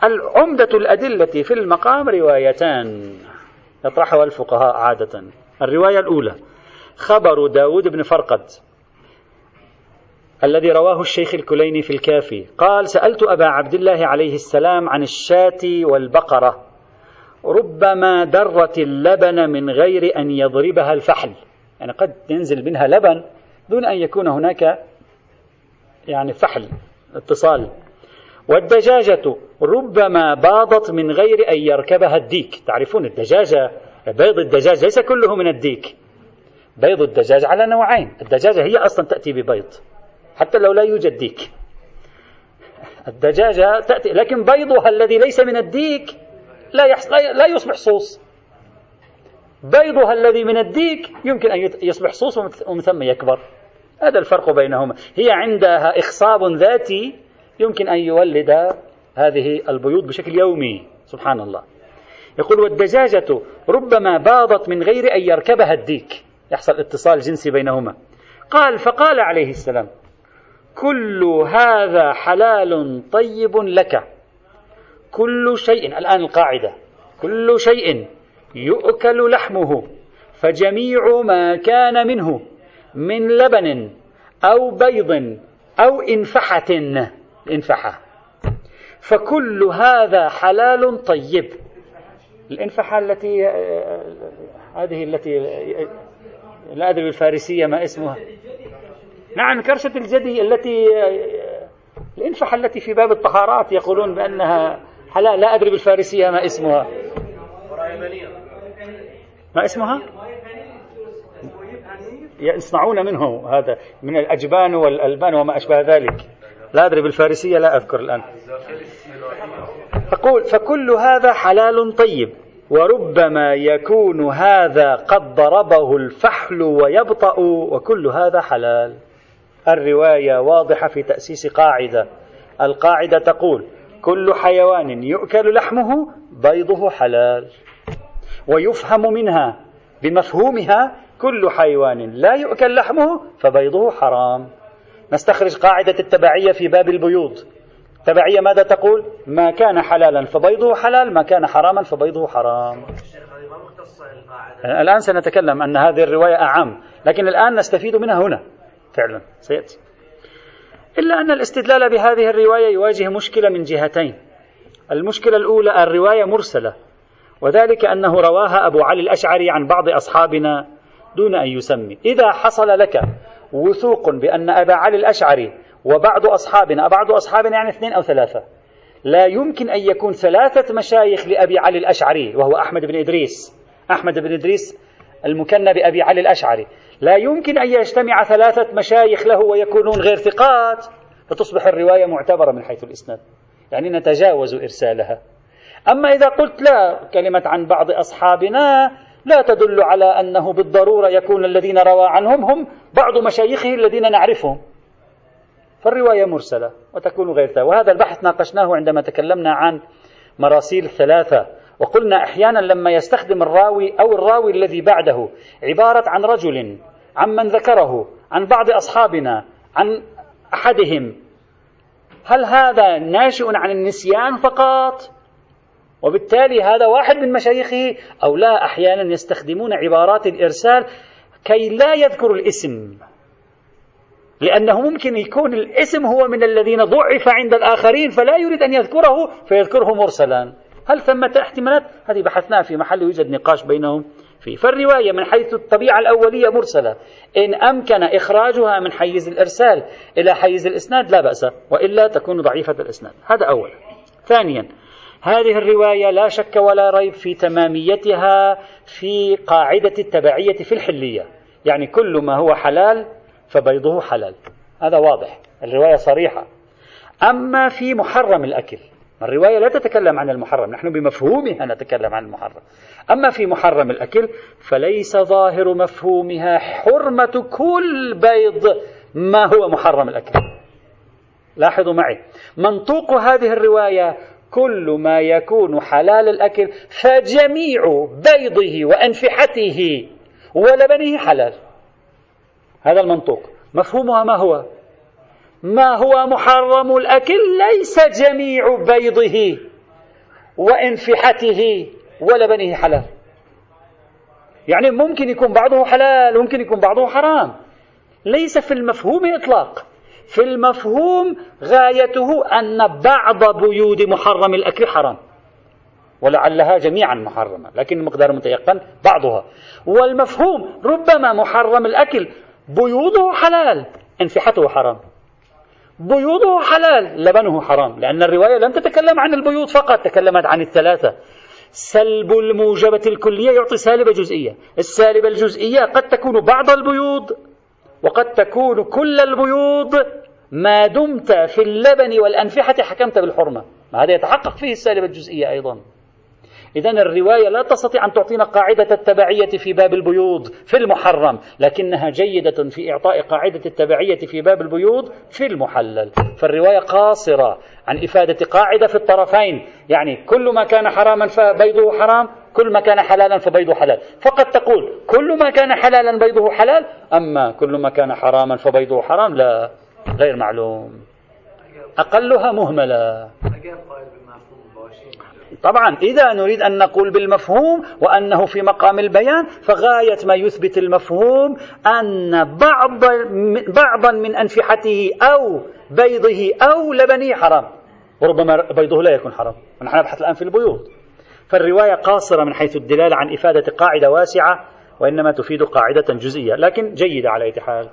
العمدة الأدلة في المقام روايتان يطرحها الفقهاء عادة. الرواية الأولى خبر داود بن فرقد. الذي رواه الشيخ الكليني في الكافي. قال سألت أبا عبد الله عليه السلام عن الشاة والبقرة. ربما درت اللبن من غير أن يضربها الفحل. يعني قد ينزل منها لبن دون أن يكون هناك يعني فحل اتصال. والدجاجة ربما باضت من غير أن يركبها الديك. تعرفون الدجاجة بيض الدجاج ليس كله من الديك. بيض الدجاج على نوعين. الدجاجة هي أصلا تأتي ببيض. حتى لو لا يوجد ديك. الدجاجة تأتي لكن بيضها الذي ليس من الديك لا, يحص... لا يصبح صوص. بيضها الذي من الديك يمكن أن يصبح صوص ومن ثم يكبر. هذا الفرق بينهما. هي عندها إخصاب ذاتي يمكن أن يولد هذه البيوض بشكل يومي. سبحان الله. يقول والدجاجة ربما باضت من غير أن يركبها الديك. يحصل اتصال جنسي بينهما. قال فقال عليه السلام كل هذا حلال طيب لك. كل شيء الآن القاعدة. كل شيء يؤكل لحمه فجميع ما كان منه من لبن أو بيض أو إنفحة إنفحة. فكل هذا حلال طيب. الإنفحة التي هذه التي لا أدري بالفارسية ما اسمها. نعم كرشة الجدي التي الإنفحة التي في باب الطهارات يقولون بأنها حلال. لا أدري بالفارسية ما اسمها. ما اسمها؟ يصنعون منه هذا من الأجبان والألبان وما أشبه ذلك. لا أدري بالفارسية لا أذكر الآن. فقول فكل هذا حلال طيب وربما يكون هذا قد ضربه الفحل ويبطأ وكل هذا حلال. الرواية واضحة في تأسيس قاعدة. القاعدة تقول كل حيوان يؤكل لحمه بيضه حلال. ويفهم منها بمفهومها كل حيوان لا يؤكل لحمه فبيضه حرام. نستخرج قاعدة التبعية في باب البيوض. التبعية ماذا تقول؟ ما كان حلالا فبيضه حلال ما كان حراما فبيضه حرام. الآن سنتكلم أن هذه الرواية أعم لكن الآن نستفيد منها هنا. فعلا. سيأتي. إلا أن الاستدلال بهذه الرواية يواجه مشكلة من جهتين. المشكلة الأولى الرواية مرسلة. وذلك أنه رواها أبو علي الأشعري عن بعض أصحابنا دون أن يسمي. إذا حصل لك وثوق بأن أبا علي الأشعري وبعض أصحابنا بعض أصحابنا يعني اثنين أو ثلاثة لا يمكن أن يكون ثلاثة مشايخ لأبي علي الأشعري وهو أحمد بن إدريس. أحمد بن إدريس المكنى بأبي علي الأشعري. لا يمكن أن يجتمع ثلاثة مشايخ له ويكونون غير ثقات. فتصبح الرواية معتبرة من حيث الإسناد. يعني نتجاوز إرسالها. أما إذا قلت لا كلمة عن بعض أصحابنا لا تدل على أنه بالضرورة يكون الذين روى عنهم هم بعض مشايخه الذين نعرفهم. فالرواية مرسلة وتكون غير وهذا البحث ناقشناه عندما تكلمنا عن مراسيل الثلاثة وقلنا أحيانا لما يستخدم الراوي أو الراوي الذي بعده عبارة عن رجل عمن ذكره عن بعض أصحابنا عن أحدهم. هل هذا ناشئ عن النسيان فقط؟ وبالتالي هذا واحد من مشايخه أو لا أحيانا يستخدمون عبارات الإرسال كي لا يذكر الاسم. لأنه ممكن يكون الاسم هو من الذين ضعف عند الآخرين فلا يريد أن يذكره فيذكره مرسلا. هل ثمة احتمالات؟ هذه بحثناها في محل يوجد نقاش بينهم. فيه فالرواية من حيث الطبيعة الأولية مرسلة. إن أمكن إخراجها من حيز الإرسال إلى حيز الإسناد لا بأس وإلا تكون ضعيفة الإسناد. هذا أولا ثانيا هذه الرواية لا شك ولا ريب في تماميتها في قاعدة التبعية في الحلية. يعني كل ما هو حلال فبيضه حلال. هذا واضح. الرواية صريحة. أما في محرم الأكل الرواية لا تتكلم عن المحرم نحن بمفهومها نتكلم عن المحرم. أما في محرم الأكل فليس ظاهر مفهومها حرمة كل بيض ما هو محرم الأكل. لاحظوا معي منطوق هذه الرواية كل ما يكون حلال الأكل فجميع بيضه وأنفحته ولبنه حلال. هذا المنطوق. مفهومها ما هو؟ ما هو محرم الأكل ليس جميع بيضه وإنفحته ولبنه حلال. يعني ممكن يكون بعضه حلال ممكن يكون بعضه حرام. ليس في المفهوم إطلاق. في المفهوم غايته أن بعض بيود محرم الأكل حرام. ولعلها جميعا محرمة لكن المقدار متيقن بعضها. والمفهوم ربما محرم الأكل بيوضه حلال إنفحته حرام. بيوضه حلال لبنه حرام. لأن الرواية لم تتكلم عن البيوض فقط تكلمت عن الثلاثة. سلب الموجبة الكلية يعطي سالبة جزئية. السالبة الجزئية قد تكون بعض البيوض وقد تكون كل البيوض. ما دمت في اللبن والأنفحة حكمت بالحرمة. هذا يتحقق فيه السالبة الجزئية أيضا. إذا الرواية لا تستطيع أن تعطينا قاعدة التبعية في باب البيوض في المحرم لكنها جيدة في إعطاء قاعدة التبعية في باب البيوض في المحلل. فالرواية قاصرة عن إفادة قاعدة في الطرفين يعني كل ما كان حراما فبيضه حرام كل ما كان حلالا فبيضه حلال. فقد تقول كل ما كان حلالا بيضه حلال أما كل ما كان حراما فبيضه حرام لا غير معلوم. أقلها مهملة. طبعا إذا نريد أن نقول بالمفهوم وأنه في مقام البيان فغاية ما يثبت المفهوم أن بعض بعضا من أنفحته أو بيضه أو لبنه حرام. وربما بيضه لا يكون حرام. ونحن نبحث الآن في البيوض. فالرواية قاصرة من حيث الدلالة عن إفادة قاعدة واسعة وإنما تفيد قاعدة جزئية لكن جيدة على أي حال.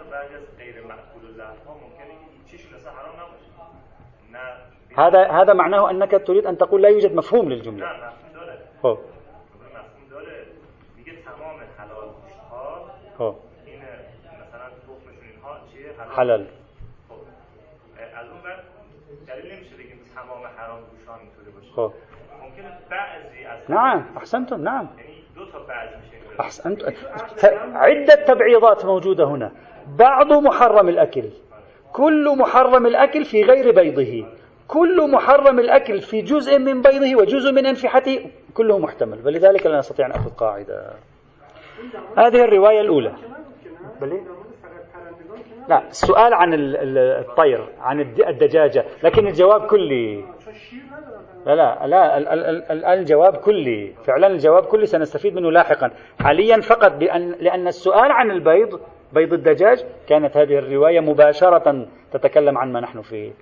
هذا هذا معناه أنك تريد أن تقول لا يوجد مفهوم للجملة. خب. خب. حلال. خب. نعم احسنتم نعم. احسنتم. عدة تبعيضات موجودة هنا. بعض محرم الأكل. كل محرم الأكل في غير بيضه. كل محرم الأكل في جزء من بيضه وجزء من أنفحته كله محتمل. ولذلك لا نستطيع أن نأخذ قاعدة. هذه الرواية الأولى. بلي؟ لا السؤال عن الطير عن الدجاجة. لكن الجواب كلي. لا لا لا الآن الجواب كلي. فعلا الجواب كلي سنستفيد منه لاحقا. حاليا فقط بأن لأن السؤال عن البيض بيض الدجاج كانت هذه الرواية مباشرة تتكلم عن ما نحن فيه.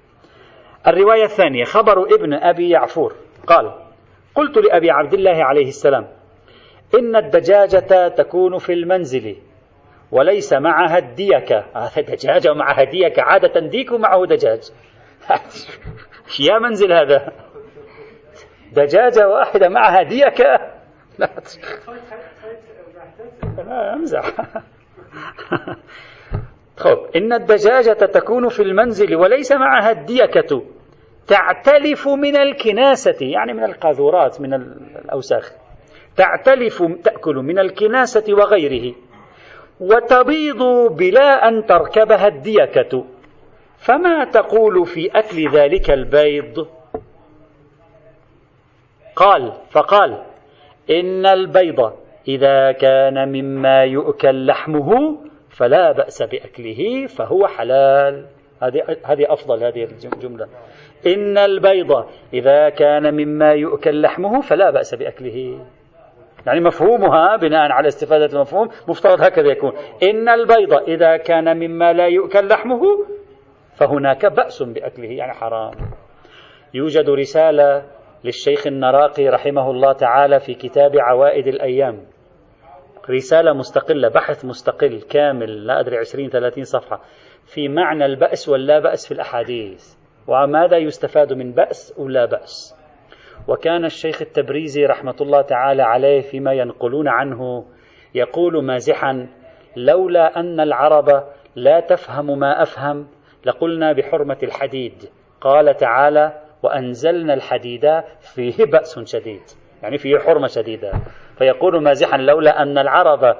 الرواية الثانية خبر ابن أبي يعفور. قال قلت لأبي عبد الله عليه السلام إن الدجاجة تكون في المنزل وليس معها الديكة هذا دجاجة ومعها ديكة عادة ديك ومعه دجاج. يا منزل هذا؟ دجاجة واحدة معها ديكة لا. لا أمزح. خب إن الدجاجة تكون في المنزل وليس معها الديكة. تعتلف من الكناسة يعني من القاذورات من الأوساخ. تعتلف تأكل من الكناسة وغيره. وتبيض بلا أن تركبها الديكة. فما تقول في أكل ذلك البيض؟ قال فقال إن البيض إذا كان مما يؤكل لحمه فلا بأس بأكله فهو حلال. هذه هذه أفضل هذه الجملة. إن البيض إذا كان مما يؤكل لحمه فلا بأس بأكله. يعني مفهومها بناء على استفادة المفهوم مفترض هكذا يكون. إن البيض إذا كان مما لا يؤكل لحمه فهناك بأس بأكله يعني حرام. يوجد رسالة للشيخ النراقي رحمه الله تعالى في كتاب عوائد الأيام. رسالة مستقلة بحث مستقل كامل لا أدري عشرين ثلاثين صفحة. في معنى البأس واللا بأس في الأحاديث. وماذا يستفاد من بأس ولا بأس؟ وكان الشيخ التبريزي رحمة الله تعالى عليه فيما ينقلون عنه يقول مازحا لولا أن العرب لا تفهم ما أفهم لقلنا بحرمة الحديد. قال تعالى وأنزلنا الحديد فيه بأس شديد. يعني فيه حرمة شديدة. فيقول مازحا لولا أن العرب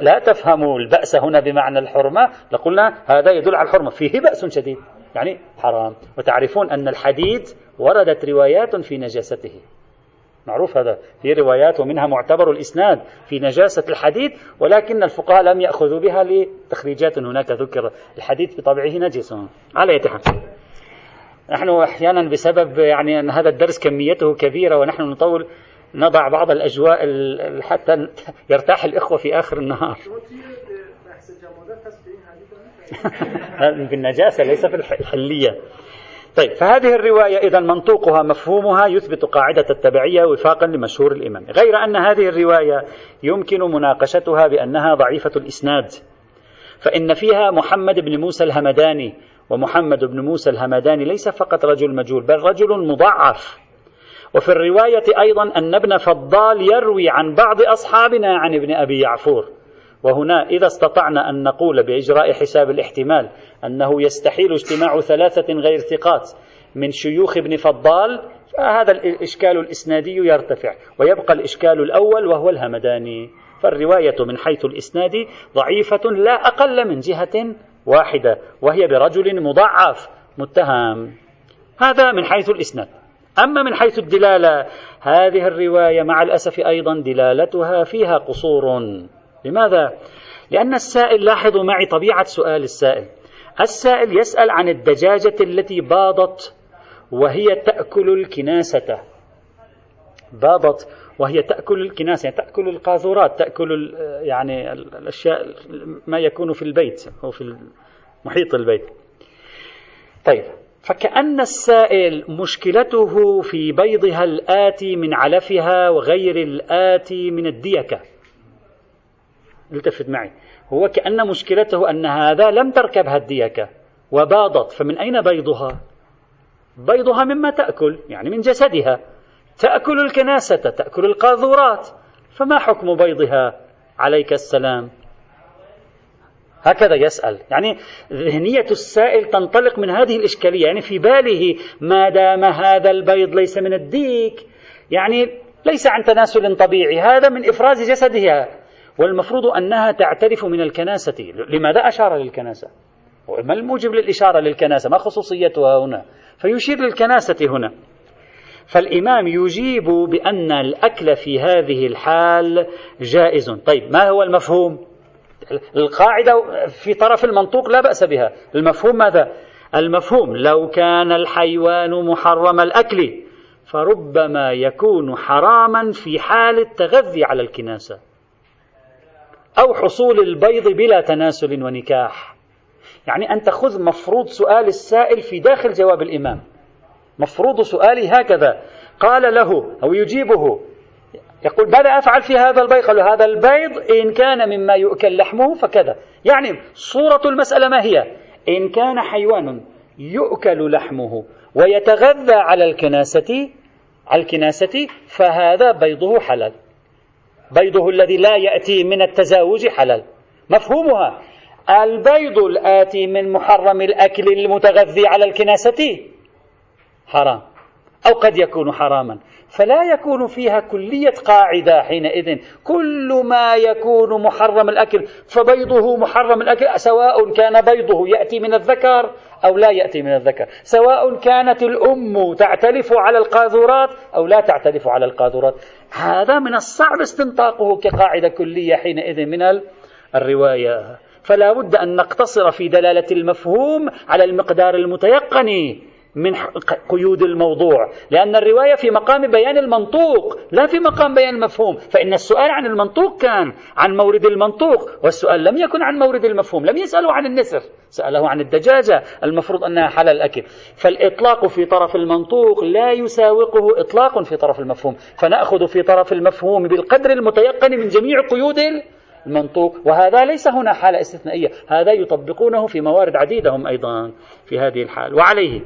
لا تفهم البأس هنا بمعنى الحرمة لقلنا هذا يدل على الحرمة فيه بأس شديد يعني حرام. وتعرفون أن الحديد وردت روايات في نجاسته. معروف هذا في روايات ومنها معتبر الإسناد في نجاسة الحديد ولكن الفقهاء لم يأخذوا بها لتخريجات هناك ذكر الحديد بطبعه نجس. على يتحمل نحن أحيانا بسبب يعني أن هذا الدرس كميته كبيرة ونحن نطول نضع بعض الأجواء حتى يرتاح الإخوة في آخر النهار. بالنجاسة ليس في الحلية. طيب فهذه الرواية إذا منطوقها مفهومها يثبت قاعدة التبعية وفاقا لمشهور الإمام. غير أن هذه الرواية يمكن مناقشتها بأنها ضعيفة الإسناد. فإن فيها محمد بن موسى الهمداني ومحمد بن موسى الهمداني ليس فقط رجل مجهول بل رجل مضعف. وفي الرواية أيضا أن ابن فضال يروي عن بعض أصحابنا عن ابن أبي يعفور. وهنا إذا استطعنا أن نقول بإجراء حساب الاحتمال أنه يستحيل اجتماع ثلاثة غير ثقات من شيوخ ابن فضال فهذا الإشكال الإسنادي يرتفع ويبقى الإشكال الأول وهو الهمداني. فالرواية من حيث الإسناد ضعيفة لا أقل من جهة واحدة وهي برجل مضعف متهم. هذا من حيث الإسناد. أما من حيث الدلالة هذه الرواية مع الأسف أيضا دلالتها فيها قصور. لماذا؟ لأن السائل لاحظوا معي طبيعة سؤال السائل. السائل يسأل عن الدجاجة التي باضت وهي تأكل الكناسة. باضت وهي تأكل الكناسة يعني تأكل القاذورات تأكل يعني الأشياء ما يكون في البيت أو في محيط البيت. طيب فكأن السائل مشكلته في بيضها الآتي من علفها وغير الآتي من الديكة التفت معي. هو كأن مشكلته أن هذا لم تركبها الديكة وباضت. فمن أين بيضها؟ بيضها مما تأكل يعني من جسدها. تأكل الكناسة تأكل القاذورات. فما حكم بيضها؟ عليك السلام. هكذا يسأل. يعني ذهنية السائل تنطلق من هذه الإشكالية. يعني في باله ما دام هذا البيض ليس من الديك. يعني ليس عن تناسل طبيعي. هذا من إفراز جسدها والمفروض أنها تعترف من الكناسة. لماذا أشار للكناسة؟ ما الموجب للإشارة للكناسة؟ ما خصوصيتها هنا؟ فيشير للكناسة هنا. فالإمام يجيب بأن الأكل في هذه الحال جائز. طيب ما هو المفهوم؟ القاعدة في طرف المنطوق لا بأس بها. المفهوم ماذا؟ المفهوم لو كان الحيوان محرم الأكل فربما يكون حراما في حال التغذي على الكناسة أو حصول البيض بلا تناسل ونكاح. يعني أن تأخذ مفروض سؤال السائل في داخل جواب الإمام. مفروض سؤالي هكذا. قال له أو يجيبه يقول ماذا أفعل في هذا البيض قال هذا البيض إن كان مما يؤكل لحمه فكذا. يعني صورة المسألة ما هي؟ إن كان حيوان يؤكل لحمه ويتغذى على الكناسة على الكناسة فهذا بيضه حلال. بيضه الذي لا يأتي من التزاوج حلال. مفهومها؟ البيض الآتي من محرم الأكل المتغذي على الكناسة حرام. أو قد يكون حراما. فلا يكون فيها كلية قاعدة حينئذ. كل ما يكون محرم الأكل فبيضه محرم الأكل سواء كان بيضه يأتي من الذكر أو لا يأتي من الذكر. سواء كانت الأم تعتلف على القاذورات أو لا تعتلف على القاذورات. هذا من الصعب استنطاقه كقاعدة كلية حينئذ من الرواية. فلا بد أن نقتصر في دلالة المفهوم على المقدار المتيقن. من قيود الموضوع. لأن الرواية في مقام بيان المنطوق لا في مقام بيان المفهوم. فإن السؤال عن المنطوق كان عن مورد المنطوق والسؤال لم يكن عن مورد المفهوم لم يسأله عن النسر سأله عن الدجاجة المفروض أنها حلال الأكل فالإطلاق في طرف المنطوق لا يساوقه إطلاق في طرف المفهوم. فنأخذ في طرف المفهوم بالقدر المتيقن من جميع قيود المنطوق. وهذا ليس هنا حالة استثنائية هذا يطبقونه في موارد عديدة هم أيضا في هذه الحال. وعليه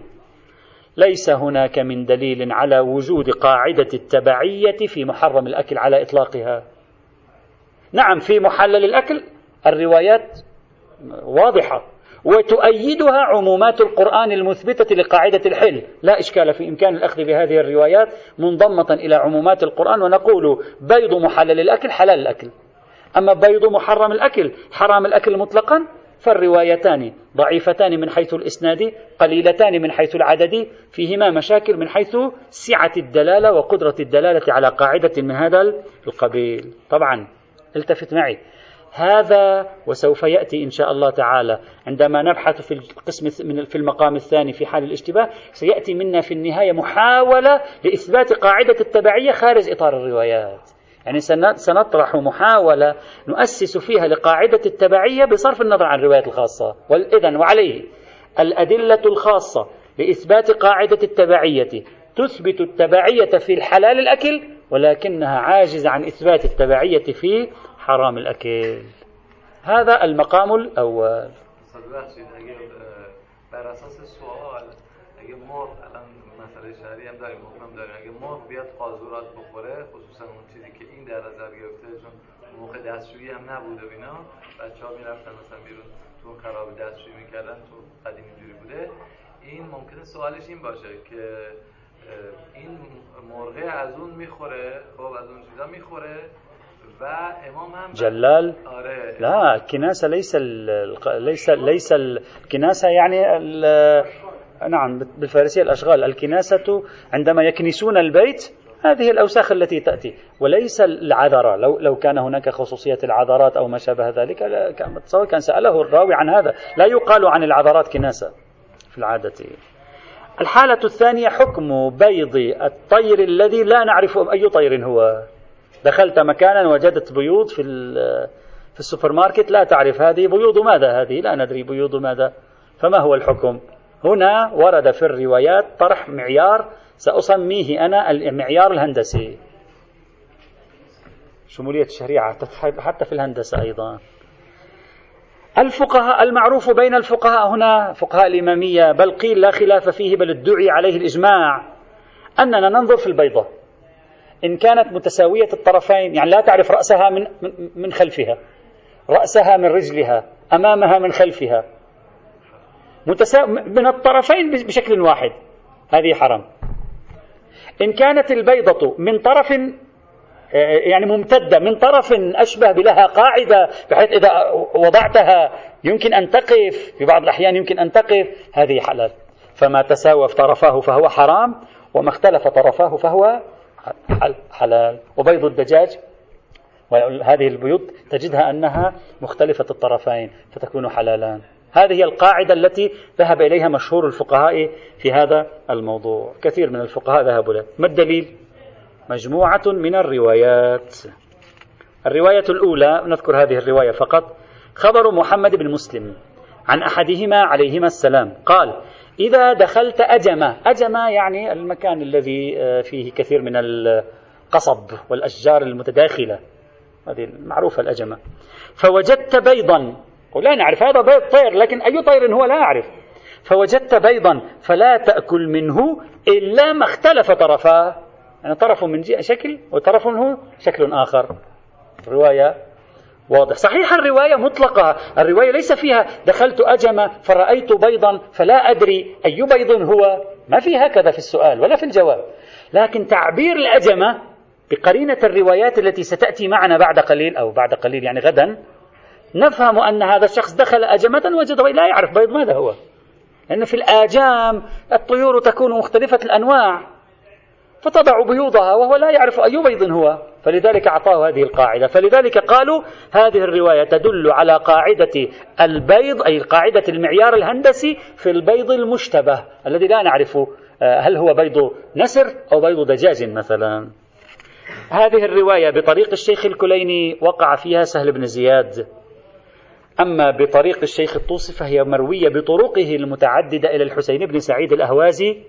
ليس هناك من دليل على وجود قاعدة التبعية في محرم الأكل على إطلاقها. نعم في محلل الأكل الروايات واضحة وتؤيدها عمومات القرآن المثبتة لقاعدة الحل. لا إشكال في إمكان الأخذ بهذه الروايات منضمة إلى عمومات القرآن ونقول بيض محلل الأكل حلال الأكل. أما بيض محرم الأكل حرام الأكل مطلقا؟ فالروايتان ضعيفتان من حيث الإسناد قليلتان من حيث العدد فيهما مشاكل من حيث سعة الدلالة وقدرة الدلالة على قاعدة من هذا القبيل. طبعا التفت معي. هذا وسوف يأتي إن شاء الله تعالى. عندما نبحث في القسم في المقام الثاني في حال الاشتباه سيأتي منا في النهاية محاولة لإثبات قاعدة التبعية خارج إطار الروايات. يعني سنطرح محاولة نؤسس فيها لقاعدة التبعية بصرف النظر عن الروايات الخاصة. إذا وعليه الأدلة الخاصة لإثبات قاعدة التبعية. تثبت التبعية في الحلال الأكل ولكنها عاجزة عن إثبات التبعية في حرام الأكل. هذا المقام الأول. شهری هم داریم حکم داریم. اگه مرغ بیاد قازورات بخوره خصوصا اون چیزی که این در نظر گرفته چون موقع دستشویی هم نبوده و اینا بچه ها می‌رفتن مثلا بیرون تو خراب دستشویی می‌کردن تو قدیم اینجوری بوده. این ممکنه سوالش این باشه که این مرغه از اون می‌خوره خب از اون چیزا می‌خوره و امام هم جلال؟ آره. لا الكناسة ليس ليس ليس الكناسة يعني نعم بالفارسية الأشغال. الكناسة عندما يكنسون البيت هذه الأوساخ التي تأتي. وليس العذرة لو, لو كان هناك خصوصية العذرات أو ما شابه ذلك تصور كان سأله الراوي عن هذا. لا يقال عن العذرات كناسة في العادة. الحالة الثانية حكم بيض الطير الذي لا نعرف أي طير هو. دخلت مكانا وجدت بيوض في في السوبر ماركت. لا تعرف هذه بيوض ماذا هذه؟ لا ندري بيوض ماذا. فما هو الحكم؟ هنا ورد في الروايات طرح معيار سأسميه أنا المعيار الهندسي. شمولية الشريعة حتى في الهندسة أيضا. الفقهاء المعروف بين الفقهاء هنا فقهاء الإمامية بل قيل لا خلاف فيه بل ادعي عليه الإجماع أننا ننظر في البيضة. إن كانت متساوية الطرفين يعني لا تعرف رأسها من من خلفها رأسها من رجلها أمامها من خلفها. متسا... من الطرفين بشكل واحد. هذه حرام. إن كانت البيضة من طرف آه، يعني ممتدة من طرف أشبه بلها قاعدة بحيث إذا وضعتها يمكن أن تقف في بعض الأحيان يمكن أن تقف هذه حلال. فما تساوى في طرفاه فهو حرام وما اختلف طرفاه فهو حلال. وبيض الدجاج وهذه البيوت تجدها أنها مختلفة الطرفين فتكون حلالان. هذه هي القاعدة التي ذهب إليها مشهور الفقهاء في هذا الموضوع. كثير من الفقهاء ذهبوا له ما الدليل؟ مجموعة من الروايات. الرواية الأولى نذكر هذه الرواية فقط خبر محمد بن مسلم عن أحدهما عليهما السلام. قال إذا دخلت أجمة. أجمة يعني المكان الذي آه، فيه كثير من القصب والأشجار المتداخلة. هذه المعروفة الأجمة. فوجدت بيضا ولا نعرف هذا بيض طير لكن أي طير هو لا أعرف. فوجدت بيضا فلا تأكل منه إلا ما اختلف طرفاه يعني طرف من شكل وطرف منه شكل آخر. رواية واضح صحيح الرواية مطلقة. الرواية ليس فيها دخلت أجمة فرأيت بيضا فلا أدري أي بيض هو. ما في هكذا في السؤال ولا في الجواب. لكن تعبير الأجمة بقرينة الروايات التي ستأتي معنا بعد قليل أو بعد قليل يعني غدا نفهم أن هذا الشخص دخل أجمة وجد لا يعرف بيض ماذا هو. لأن في الآجام الطيور تكون مختلفة الأنواع فتضع بيوضها وهو لا يعرف أي بيض هو. فلذلك أعطاه هذه القاعدة. فلذلك قالوا هذه الرواية تدل على قاعدة البيض أي قاعدة المعيار الهندسي في البيض المشتبه الذي لا نعرف آه، هل هو بيض نسر أو بيض دجاج مثلا. هذه الرواية بطريق الشيخ الكليني وقع فيها سهل بن زياد. أما بطريق الشيخ الطوسي فهي مروية بطرقه المتعددة إلى الحسين بن سعيد الأهوازي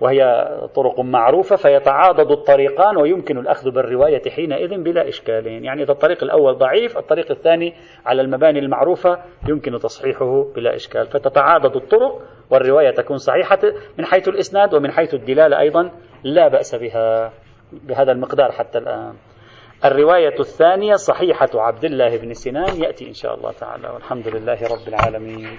وهي طرق معروفة فيتعاضد الطريقان ويمكن الأخذ بالرواية حينئذ بلا إشكال. يعني إذا الطريق الأول ضعيف الطريق الثاني على المباني المعروفة يمكن تصحيحه بلا إشكال. فتتعاضد الطرق والرواية تكون صحيحة من حيث الإسناد ومن حيث الدلالة أيضا لا بأس بها بهذا المقدار حتى الآن. الرواية الثانية صحيحة عبد الله بن سنان يأتي إن شاء الله تعالى والحمد لله رب العالمين.